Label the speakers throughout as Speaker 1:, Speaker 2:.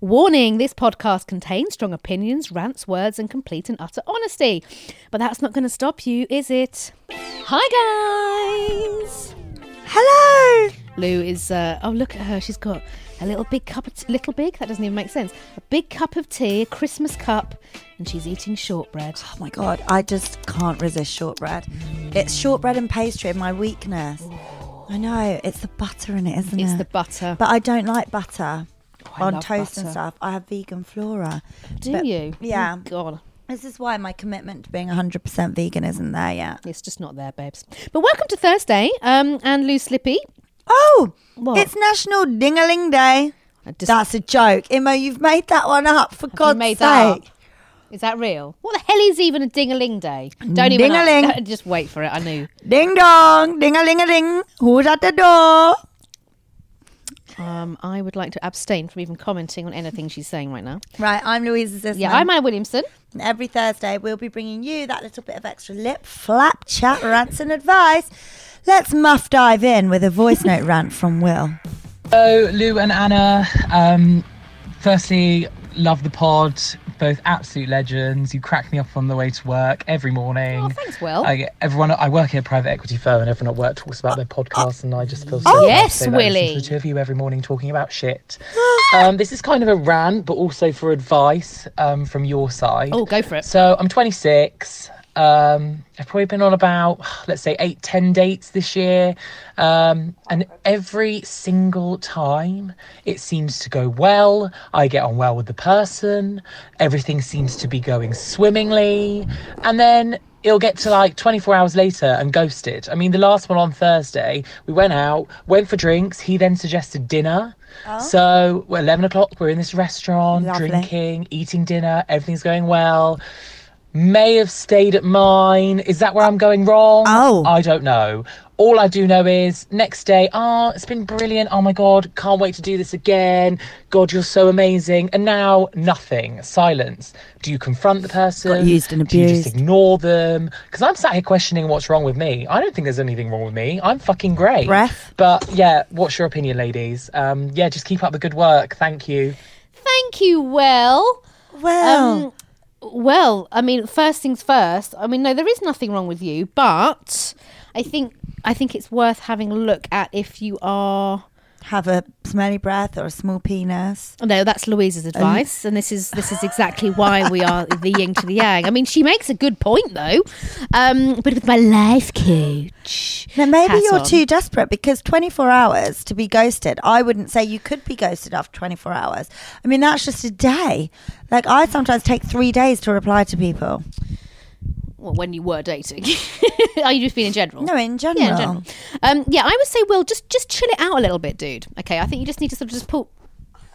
Speaker 1: Warning this podcast contains strong opinions, rants, words, and complete and utter honesty. But that's not going to stop you, is it? Hi, guys.
Speaker 2: Hello.
Speaker 1: Lou is, uh, oh, look at her. She's got a little big cup of t- little big, that doesn't even make sense. A big cup of tea, a Christmas cup, and she's eating shortbread.
Speaker 2: Oh my god, I just can't resist shortbread. It's shortbread and pastry, my weakness. I know it's the butter in it, isn't
Speaker 1: It's
Speaker 2: it?
Speaker 1: It's the butter.
Speaker 2: But I don't like butter
Speaker 1: I
Speaker 2: on toast and stuff. I have vegan flora.
Speaker 1: Do
Speaker 2: But-
Speaker 1: you?
Speaker 2: Yeah.
Speaker 1: Oh, God.
Speaker 2: This is why my commitment to being 100% vegan isn't there yet.
Speaker 1: It's just not there, babes. But welcome to Thursday, um, and Loose Lippy.
Speaker 2: Oh,
Speaker 1: What?
Speaker 2: it's National Dingaling Day.
Speaker 1: Just-
Speaker 2: That's a joke. Imo, you've made that one up, for God's
Speaker 1: made
Speaker 2: sake.
Speaker 1: that up? Is that real? What the hell is even a ding-a-ling day? Don't even
Speaker 2: Ding-a-ling.
Speaker 1: just wait for it. I knew.
Speaker 2: Ding dong, ding a ling a ding. Who's at the door?
Speaker 1: Um, I would like to abstain from even commenting on anything she's saying right now.
Speaker 2: Right, I'm Louisa's sister.
Speaker 1: Yeah, I'm Anna Williamson.
Speaker 2: And every Thursday, we'll be bringing you that little bit of extra lip flap chat, rants, and advice. Let's muff dive in with a voice note rant from Will.
Speaker 3: Hello, Lou and Anna. Um, firstly, love the pod. Both absolute legends. You crack me up on the way to work every morning.
Speaker 1: Oh, thanks, Will.
Speaker 3: I everyone. I work in a private equity firm, and everyone at work talks about their podcast, and I just feel so.
Speaker 1: Oh,
Speaker 3: to
Speaker 1: yes,
Speaker 3: say that I listen
Speaker 1: Willie.
Speaker 3: To the two of you every morning talking about shit. um, this is kind of a rant, but also for advice um, from your side.
Speaker 1: Oh, go for it.
Speaker 3: So I'm 26. Um, I've probably been on about, let's say, eight, ten dates this year. Um, and every single time it seems to go well. I get on well with the person. Everything seems to be going swimmingly. And then it'll get to like 24 hours later and ghosted. I mean, the last one on Thursday, we went out, went for drinks. He then suggested dinner. So, well, 11 o'clock, we're in this restaurant,
Speaker 2: Lovely.
Speaker 3: drinking, eating dinner, everything's going well. May have stayed at mine. Is that where I'm going wrong?
Speaker 2: Oh.
Speaker 3: I don't know. All I do know is next day, oh, it's been brilliant. Oh my God, can't wait to do this again. God, you're so amazing. And now nothing, silence. Do you confront the person?
Speaker 2: Got used and abused.
Speaker 3: Do you just ignore them? Because I'm sat here questioning what's wrong with me. I don't think there's anything wrong with me. I'm fucking great.
Speaker 2: Breath.
Speaker 3: But yeah, what's your opinion, ladies? Um, yeah, just keep up the good work. Thank you.
Speaker 1: Thank you, Will.
Speaker 2: Well,
Speaker 1: Um, well, I mean, first things first. I mean, no, there is nothing wrong with you, but I think I think it's worth having a look at if you are.
Speaker 2: Have a smelly breath or a small penis.
Speaker 1: No, that's Louise's advice, and this is this is exactly why we are the yin to the yang. I mean, she makes a good point though. Um, but with my life coach,
Speaker 2: Now, maybe you're
Speaker 1: on.
Speaker 2: too desperate because 24 hours to be ghosted. I wouldn't say you could be ghosted after 24 hours. I mean, that's just a day. Like, I sometimes take three days to reply to people.
Speaker 1: Well, when you were dating. Are you just being in general?
Speaker 2: No, in general.
Speaker 1: Yeah, in general. Um, yeah, I would say, Will, just just chill it out a little bit, dude. Okay, I think you just need to sort of just pull.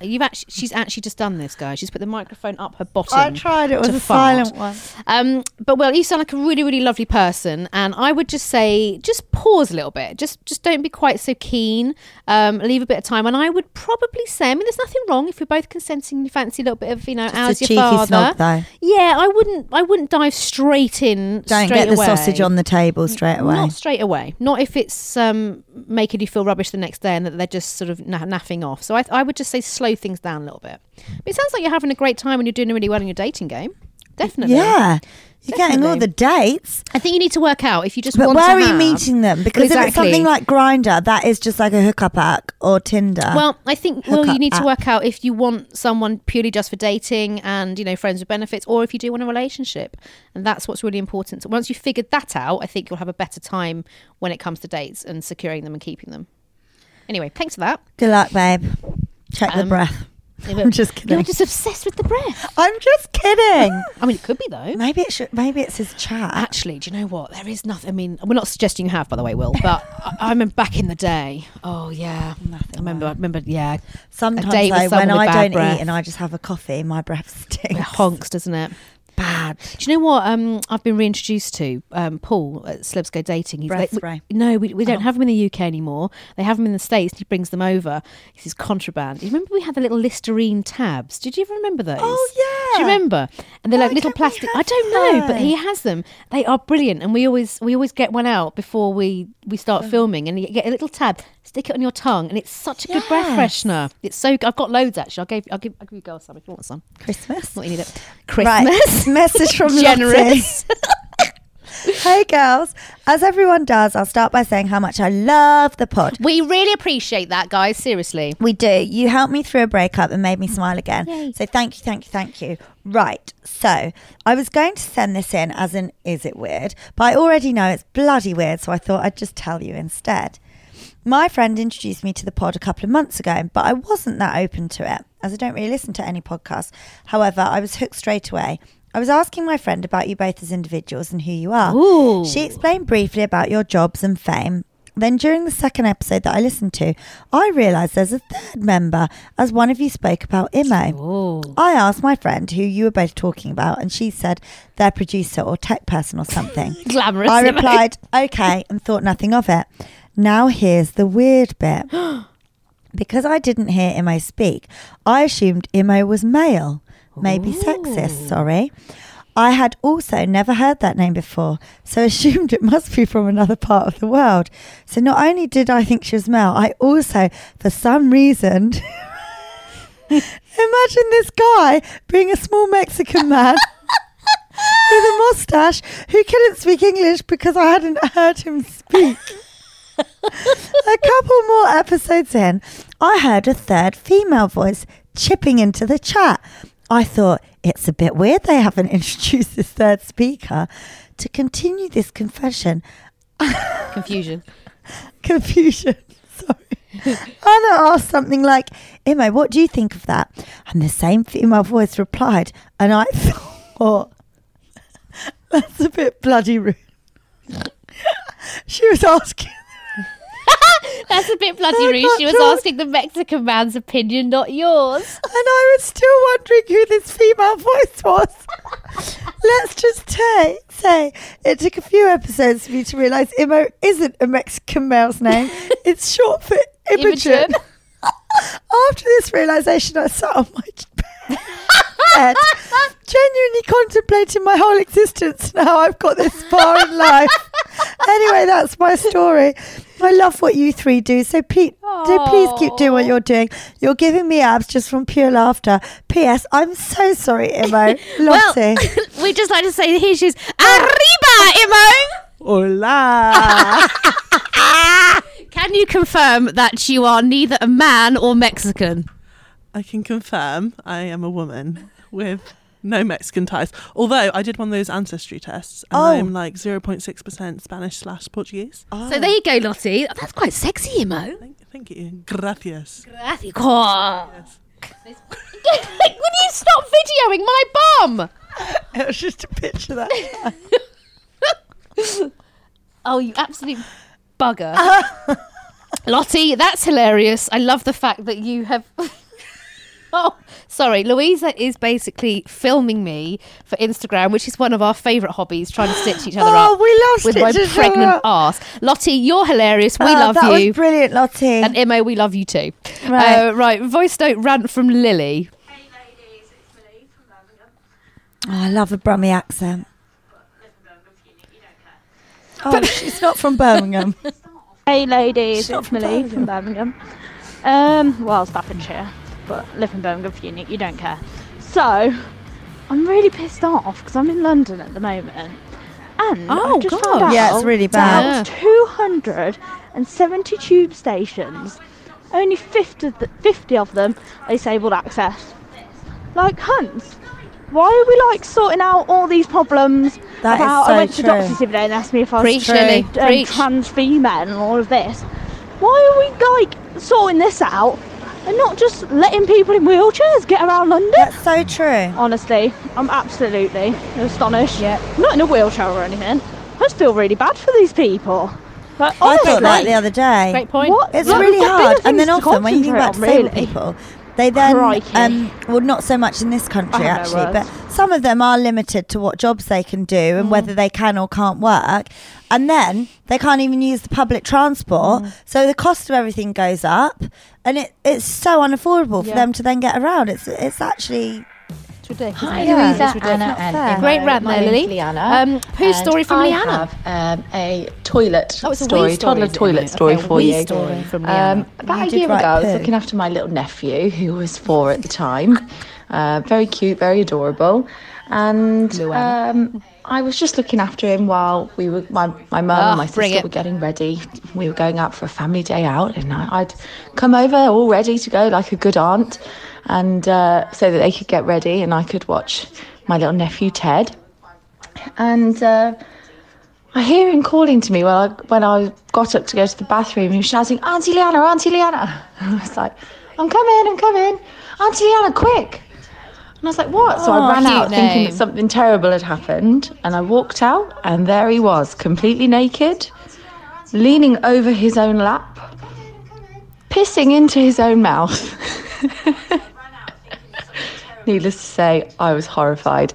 Speaker 1: You've actually, she's actually just done this, guys. She's put the microphone up her bottom.
Speaker 2: I tried. It was a
Speaker 1: fart.
Speaker 2: silent one.
Speaker 1: Um, but well, you sound like a really, really lovely person, and I would just say, just pause a little bit. Just, just don't be quite so keen. Um, leave a bit of time, and I would probably say, I mean, there's nothing wrong if you're both consenting. You fancy a little bit of, you know,
Speaker 2: Just
Speaker 1: how's
Speaker 2: a
Speaker 1: your
Speaker 2: cheeky
Speaker 1: father?
Speaker 2: snog, though.
Speaker 1: Yeah, I wouldn't, I wouldn't dive straight in.
Speaker 2: Don't
Speaker 1: straight
Speaker 2: get the
Speaker 1: away.
Speaker 2: sausage on the table straight away.
Speaker 1: Not straight away. Not if it's um, making you feel rubbish the next day and that they're just sort of na- naffing off. So I, I would just say slow things down a little bit. But it sounds like you're having a great time and you're doing really well in your dating game. definitely.
Speaker 2: Yeah. You're getting all the dates.
Speaker 1: I think you need to work out if you just
Speaker 2: But where are you meeting them? Because if it's something like Grindr, that is just like a hookup app or Tinder.
Speaker 1: Well, I think well, you need to work out if you want someone purely just for dating and you know friends with benefits, or if you do want a relationship, and that's what's really important. So once you've figured that out, I think you'll have a better time when it comes to dates and securing them and keeping them. Anyway, thanks for that.
Speaker 2: Good luck, babe. Check the
Speaker 1: Um,
Speaker 2: breath.
Speaker 1: Yeah,
Speaker 2: I'm just kidding
Speaker 1: You're
Speaker 2: kidding.
Speaker 1: just obsessed with the breath.
Speaker 2: I'm just kidding.
Speaker 1: I mean, it could be though.
Speaker 2: maybe it should. Maybe it's his chat.
Speaker 1: Actually, do you know what? There is nothing. I mean, we're not suggesting you have, by the way, Will. But I, I remember back in the day. Oh yeah, I remember. I remember. Yeah,
Speaker 2: Sometimes
Speaker 1: date with
Speaker 2: though, when
Speaker 1: someone with
Speaker 2: I
Speaker 1: bad
Speaker 2: don't
Speaker 1: breath.
Speaker 2: eat and I just have a coffee, my breath stinks.
Speaker 1: it honks, doesn't it?
Speaker 2: Bad.
Speaker 1: Do you know what? Um, I've been reintroduced to um, Paul at Celebs Go Dating. He's
Speaker 2: Breath
Speaker 1: like-
Speaker 2: spray.
Speaker 1: no, we, we don't
Speaker 2: Oh.
Speaker 1: have him in the UK anymore. They have him in the States. He brings them over. This is contraband. You remember we had the little Listerine tabs? Did you ever remember those?
Speaker 2: Oh, yeah.
Speaker 1: Do you remember? And they're
Speaker 2: Why
Speaker 1: like little plastic. I don't know, but he has them. They are brilliant, and we always we always get one out before we we start filming, and you get a little tab. Stick it on your tongue, and it's such a good breath freshener. It's so. good. I've got loads actually. I'll give I'll give I'll give you girls some if you want some.
Speaker 2: Christmas.
Speaker 1: Not you need it.
Speaker 2: Right.
Speaker 1: Christmas.
Speaker 2: Message from
Speaker 1: Generous.
Speaker 2: Hey girls, as everyone does, I'll start by saying how much I love the pod.
Speaker 1: We really appreciate that, guys. Seriously.
Speaker 2: We do. You helped me through a breakup and made me smile again.
Speaker 1: Yay.
Speaker 2: So thank you, thank you, thank you. Right. So I was going to send this in as an is it weird, but I already know it's bloody weird, so I thought I'd just tell you instead. My friend introduced me to the pod a couple of months ago, but I wasn't that open to it, as I don't really listen to any podcasts. However, I was hooked straight away. I was asking my friend about you both as individuals and who you are.
Speaker 1: Ooh.
Speaker 2: She explained briefly about your jobs and fame. Then, during the second episode that I listened to, I realised there's a third member, as one of you spoke about Imo.
Speaker 1: Oh.
Speaker 2: I asked my friend who you were both talking about, and she said their producer or tech person or something.
Speaker 1: Glamorous.
Speaker 2: I replied, okay, and thought nothing of it. Now, here's the weird bit. Because I didn't hear Imo speak, I assumed Imo was male. Maybe sexist, sorry. I had also never heard that name before, so assumed it must be from another part of the world. So not only did I think she was male, I also, for some reason, imagine this guy being a small Mexican man with a mustache who couldn't speak English because I hadn't heard him speak. A couple more episodes in, I heard a third female voice chipping into the chat. I thought it's a bit weird they haven't introduced this third speaker. To continue this confession,
Speaker 1: Confusion.
Speaker 2: confusion. Sorry. Anna asked something like, Imo, what do you think of that? And the same female voice replied, and I thought, that's a bit bloody rude. she was asking,
Speaker 1: That's a bit bloody rude. She was asking the Mexican man's opinion, not yours.
Speaker 2: and I was still wondering who this female voice was. Let's just ta- say it took a few episodes for me to realise Imo isn't a Mexican male's name. it's short for Imogen. After this realization, I sat on my bed, genuinely contemplating my whole existence and how I've got this far in life. Anyway, that's my story. I love what you three do, so Pete, do please keep doing what you're doing. You're giving me abs just from pure laughter. P.S. I'm so sorry, Imo. Lottie.
Speaker 1: we just like to say here she's Arriba, Imo!
Speaker 4: Hola.
Speaker 1: Can you confirm that you are neither a man or Mexican?
Speaker 4: I can confirm I am a woman with no Mexican ties. Although I did one of those ancestry tests and
Speaker 2: Oh.
Speaker 4: I'm like 0.6% Spanish slash Portuguese. Oh.
Speaker 1: So there you go, Lottie. That's quite sexy, Imo.
Speaker 4: Thank, thank you. Gracias.
Speaker 1: Gracias. Would you stop videoing my bum?
Speaker 2: it was just a picture that.
Speaker 1: Oh, you absolute bugger. Lottie, that's hilarious. I love the fact that you have. Oh, sorry. Louisa is basically filming me for Instagram, which is one of our favourite hobbies, trying to stitch each other
Speaker 2: Oh,
Speaker 1: up
Speaker 2: we love
Speaker 1: with my
Speaker 2: stitching
Speaker 1: pregnant ass. Lottie, you're hilarious. We
Speaker 2: Oh,
Speaker 1: love
Speaker 2: that
Speaker 1: you.
Speaker 2: was brilliant, Lottie.
Speaker 1: and Imo, we love you too.
Speaker 2: Right.
Speaker 1: Uh, right. Voice note rant from Lily. Hey ladies, it's Lily from Birmingham.
Speaker 2: Oh, I love a Brummy accent. Oh, she's not from Birmingham.
Speaker 5: Hey ladies,
Speaker 2: Shut
Speaker 5: it's
Speaker 2: from
Speaker 5: Millie from Birmingham. Um, well, Staffordshire, but live in Birmingham for uni, you don't care. So, I'm really pissed off because I'm in London at the moment. And
Speaker 1: Oh,
Speaker 5: I've just
Speaker 1: God.
Speaker 2: Yeah, it's really
Speaker 1: bad.
Speaker 5: of 270 tube stations, only 50, of the- 50 of them are disabled access. Like, hunts. Why are we like sorting out all these problems
Speaker 2: That
Speaker 5: about
Speaker 2: so
Speaker 5: I went to the
Speaker 2: true.
Speaker 5: doctor's the other day and asked me if I was um, trans female and all of this. Why are we like sorting this out and not just letting people in wheelchairs get around London?
Speaker 2: That's so true.
Speaker 5: Honestly, I'm absolutely astonished.
Speaker 2: Yeah.
Speaker 5: Not in a wheelchair or anything. I just feel really bad for these people. But
Speaker 2: I
Speaker 5: honestly,
Speaker 2: thought that the other day.
Speaker 1: Great point.
Speaker 5: What?
Speaker 2: It's
Speaker 5: Like,
Speaker 2: really
Speaker 5: we've got bigger
Speaker 2: hard. And then
Speaker 5: things to
Speaker 2: often when you think about
Speaker 5: concentrate on,
Speaker 2: disabled
Speaker 5: really.
Speaker 2: people, they then,
Speaker 5: Crikey.
Speaker 2: um, well, not so much in this country
Speaker 5: I have
Speaker 2: actually, but
Speaker 5: words.
Speaker 2: Some of them are limited to what jobs they can do and
Speaker 5: Mm.
Speaker 2: whether they can or can't work. And then they can't even use the public transport.
Speaker 5: Mm.
Speaker 2: So the cost of everything goes up. And it, it's so unaffordable for them to then get around. It's, it's actually.
Speaker 1: Ridiculous.
Speaker 6: Hi,
Speaker 2: Yeah,
Speaker 6: Louisa,
Speaker 2: ridiculous.
Speaker 6: Anna, and
Speaker 2: fair.
Speaker 1: Great rant
Speaker 6: My
Speaker 1: there,
Speaker 6: name's
Speaker 1: Lily.
Speaker 6: Liana.
Speaker 1: Um, whose story from
Speaker 6: I
Speaker 1: Liana?
Speaker 6: have um, a toilet
Speaker 1: Oh, it's a wee
Speaker 6: story,
Speaker 1: story,
Speaker 6: toddler
Speaker 1: is it?
Speaker 6: toilet
Speaker 1: Okay,
Speaker 6: story
Speaker 1: a
Speaker 6: for
Speaker 1: wee
Speaker 6: you.
Speaker 1: story from
Speaker 6: Um,
Speaker 1: Liana.
Speaker 6: about
Speaker 2: You
Speaker 6: a
Speaker 2: did
Speaker 6: year
Speaker 2: write
Speaker 6: ago, I was looking after my little nephew, who was four at the time. Uh, very cute, very adorable. And um, I was just looking after him while we were, my, my mum
Speaker 1: Ah,
Speaker 6: and my sister were getting ready. We were going out for a family day out, and I, I'd come over all ready to go like a good aunt, and uh, so that they could get ready and I could watch my little nephew Ted. And uh, I hear him calling to me when I, when I got up to go to the bathroom. He was shouting, Auntie Liana, Auntie Liana. And I was like, I'm coming, I'm coming. Auntie Liana, quick. And I was like, what? So I ran
Speaker 1: cute
Speaker 6: out thinking that something terrible had happened. And I walked out, and there he was, completely naked, leaning over his own lap, pissing into his own mouth. Needless to say, I was horrified.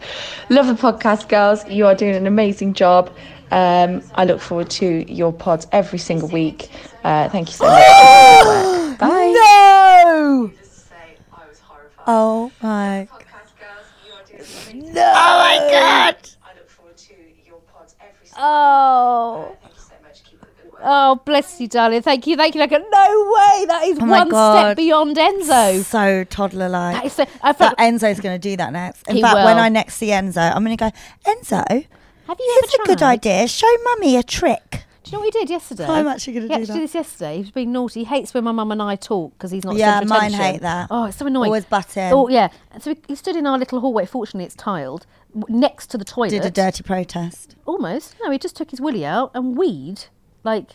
Speaker 6: Love the podcast, girls. You are doing an amazing job. Um, I look forward to your pods every single week. Uh, thank you so much. for your work. Bye.
Speaker 2: No! Oh my. No! Oh my god!
Speaker 1: I look forward to your pods every single Oh. Oh, bless you, darling. Thank you, thank you. Like, no way. That is
Speaker 2: Oh my
Speaker 1: one
Speaker 2: God.
Speaker 1: step beyond Enzo.
Speaker 2: So toddler like.
Speaker 1: That is so, I
Speaker 2: That
Speaker 1: felt,
Speaker 2: Enzo's going to do that next. In
Speaker 1: He
Speaker 2: fact, when
Speaker 1: will.
Speaker 2: I next see Enzo, I'm going to go, Enzo,
Speaker 1: have you
Speaker 2: here's
Speaker 1: ever
Speaker 2: a good idea. Show mummy a trick.
Speaker 1: Do you know what he did yesterday?
Speaker 2: I'm actually gonna
Speaker 1: he
Speaker 2: do that.
Speaker 1: did this yesterday. He was being naughty. He hates when my mum and I talk because he's not.
Speaker 2: Yeah, mine
Speaker 1: attention.
Speaker 2: hate that.
Speaker 1: Oh, it's so annoying.
Speaker 2: Always butt in.
Speaker 1: Oh yeah. And so he, he stood in our little hallway. Fortunately, it's tiled w- next to the toilet.
Speaker 2: Did a dirty protest.
Speaker 1: Almost. No, he just took his willy out and weed like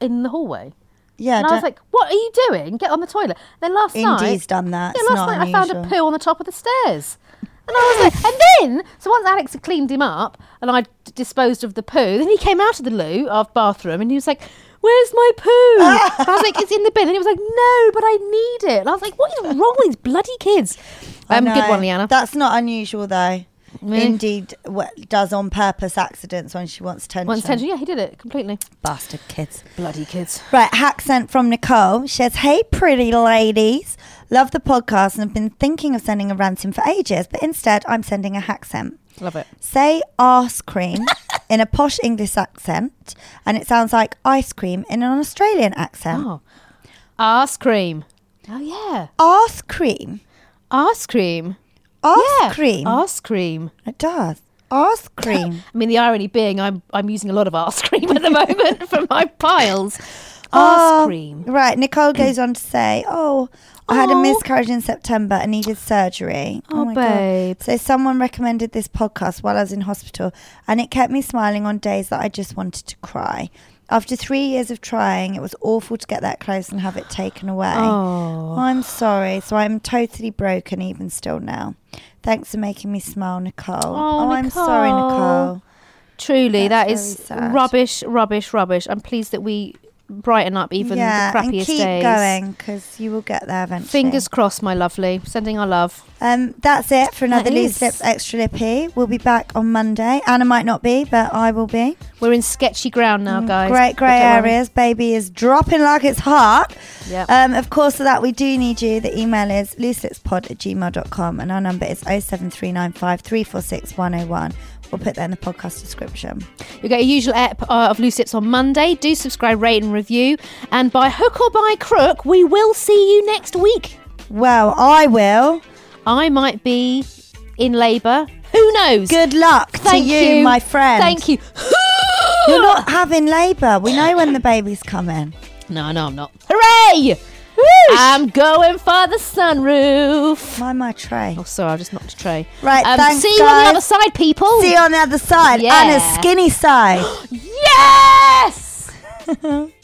Speaker 1: in the hallway.
Speaker 2: Yeah,
Speaker 1: and I was
Speaker 2: don't-
Speaker 1: like, "What are you doing? Get on the toilet." Then last night,
Speaker 2: Indy's done that.
Speaker 1: Yeah,
Speaker 2: It's
Speaker 1: last
Speaker 2: not
Speaker 1: night I found a
Speaker 2: unusual.
Speaker 1: poo on the top of the stairs. And I was like, and then, so once Alex had cleaned him up and I disposed of the poo, then he came out of the loo, our bathroom, and he was like, Where's my poo? I was like, It's in the bin. And he was like, No, but I need it. And I was like, What is wrong with these bloody kids? Um, good one, Liana.
Speaker 2: That's not unusual though. Indeed, does on purpose accidents when she wants attention.
Speaker 1: Once attention, yeah, he did it completely.
Speaker 2: Bastard kids.
Speaker 1: Bloody kids.
Speaker 2: Right, hack sent from Nicole. She says, Hey, pretty ladies. Love the podcast and have been thinking of sending a ranting for ages, but instead I'm sending a hack sent.
Speaker 1: Love it.
Speaker 2: Say arse cream in a posh English accent, and it sounds like ice cream in an Australian accent.
Speaker 1: Oh. Arse cream. Oh, yeah.
Speaker 2: Arse cream.
Speaker 1: Arse cream.
Speaker 2: Arse
Speaker 1: yeah.
Speaker 2: cream.
Speaker 1: Arse cream.
Speaker 2: It does. Arse cream.
Speaker 1: I mean, the irony being, I'm I'm using a lot of arse cream at the moment for my piles. Arse
Speaker 2: Oh,
Speaker 1: cream.
Speaker 2: Right. Nicole goes on to say, Oh, I had a
Speaker 1: Oh.
Speaker 2: miscarriage in September and needed surgery.
Speaker 1: Oh, oh
Speaker 2: my
Speaker 1: babe.
Speaker 2: God. So someone recommended this podcast while I was in hospital and it kept me smiling on days that I just wanted to cry. After three years of trying, it was awful to get that close and have it taken away.
Speaker 1: Oh.
Speaker 2: I'm sorry. So I'm totally broken even still now. Thanks for making me smile, Nicole.
Speaker 1: Oh,
Speaker 2: I'm sorry,
Speaker 1: Nicole.
Speaker 2: Nicole.
Speaker 1: Truly, that
Speaker 2: That's sad.
Speaker 1: rubbish, rubbish, rubbish. I'm pleased that we brighten up even
Speaker 2: yeah,
Speaker 1: the
Speaker 2: and
Speaker 1: crappiest
Speaker 2: keep
Speaker 1: days.
Speaker 2: going because you will get there eventually.
Speaker 1: Fingers crossed, my lovely. Sending our love.
Speaker 2: Um, that's it for another Loose. Lips Extra Lippy. We'll be back on Monday. Anna might not be, but I will be.
Speaker 1: We're in sketchy ground now, guys.
Speaker 2: Great grey areas. Baby is dropping like it's hot.
Speaker 1: Yep.
Speaker 2: Um, of course, for that, we do need you. The email is looselipspod at gmail.com and our number is 07395 346 101. We'll put that in the podcast description.
Speaker 1: You'll get a usual ep uh, of Loose Lips on Monday. Do subscribe, rate, and review. And by hook or by crook, we will see you next week.
Speaker 2: Well, I will.
Speaker 1: I might be in labour. Who knows?
Speaker 2: Good luck
Speaker 1: Thank
Speaker 2: to you, my friend.
Speaker 1: Thank you.
Speaker 2: You're not having labour. We know when the baby's coming.
Speaker 1: No, no, I'm not. Hooray! I'm going for the sunroof.
Speaker 2: Mind my tray.
Speaker 1: Oh, sorry, I just knocked a tray.
Speaker 2: Right,
Speaker 1: Um,
Speaker 2: thanks,
Speaker 1: see you on the other side, people.
Speaker 2: See you on the other side.
Speaker 1: Yeah.
Speaker 2: Anna's skinny side.
Speaker 1: Yes!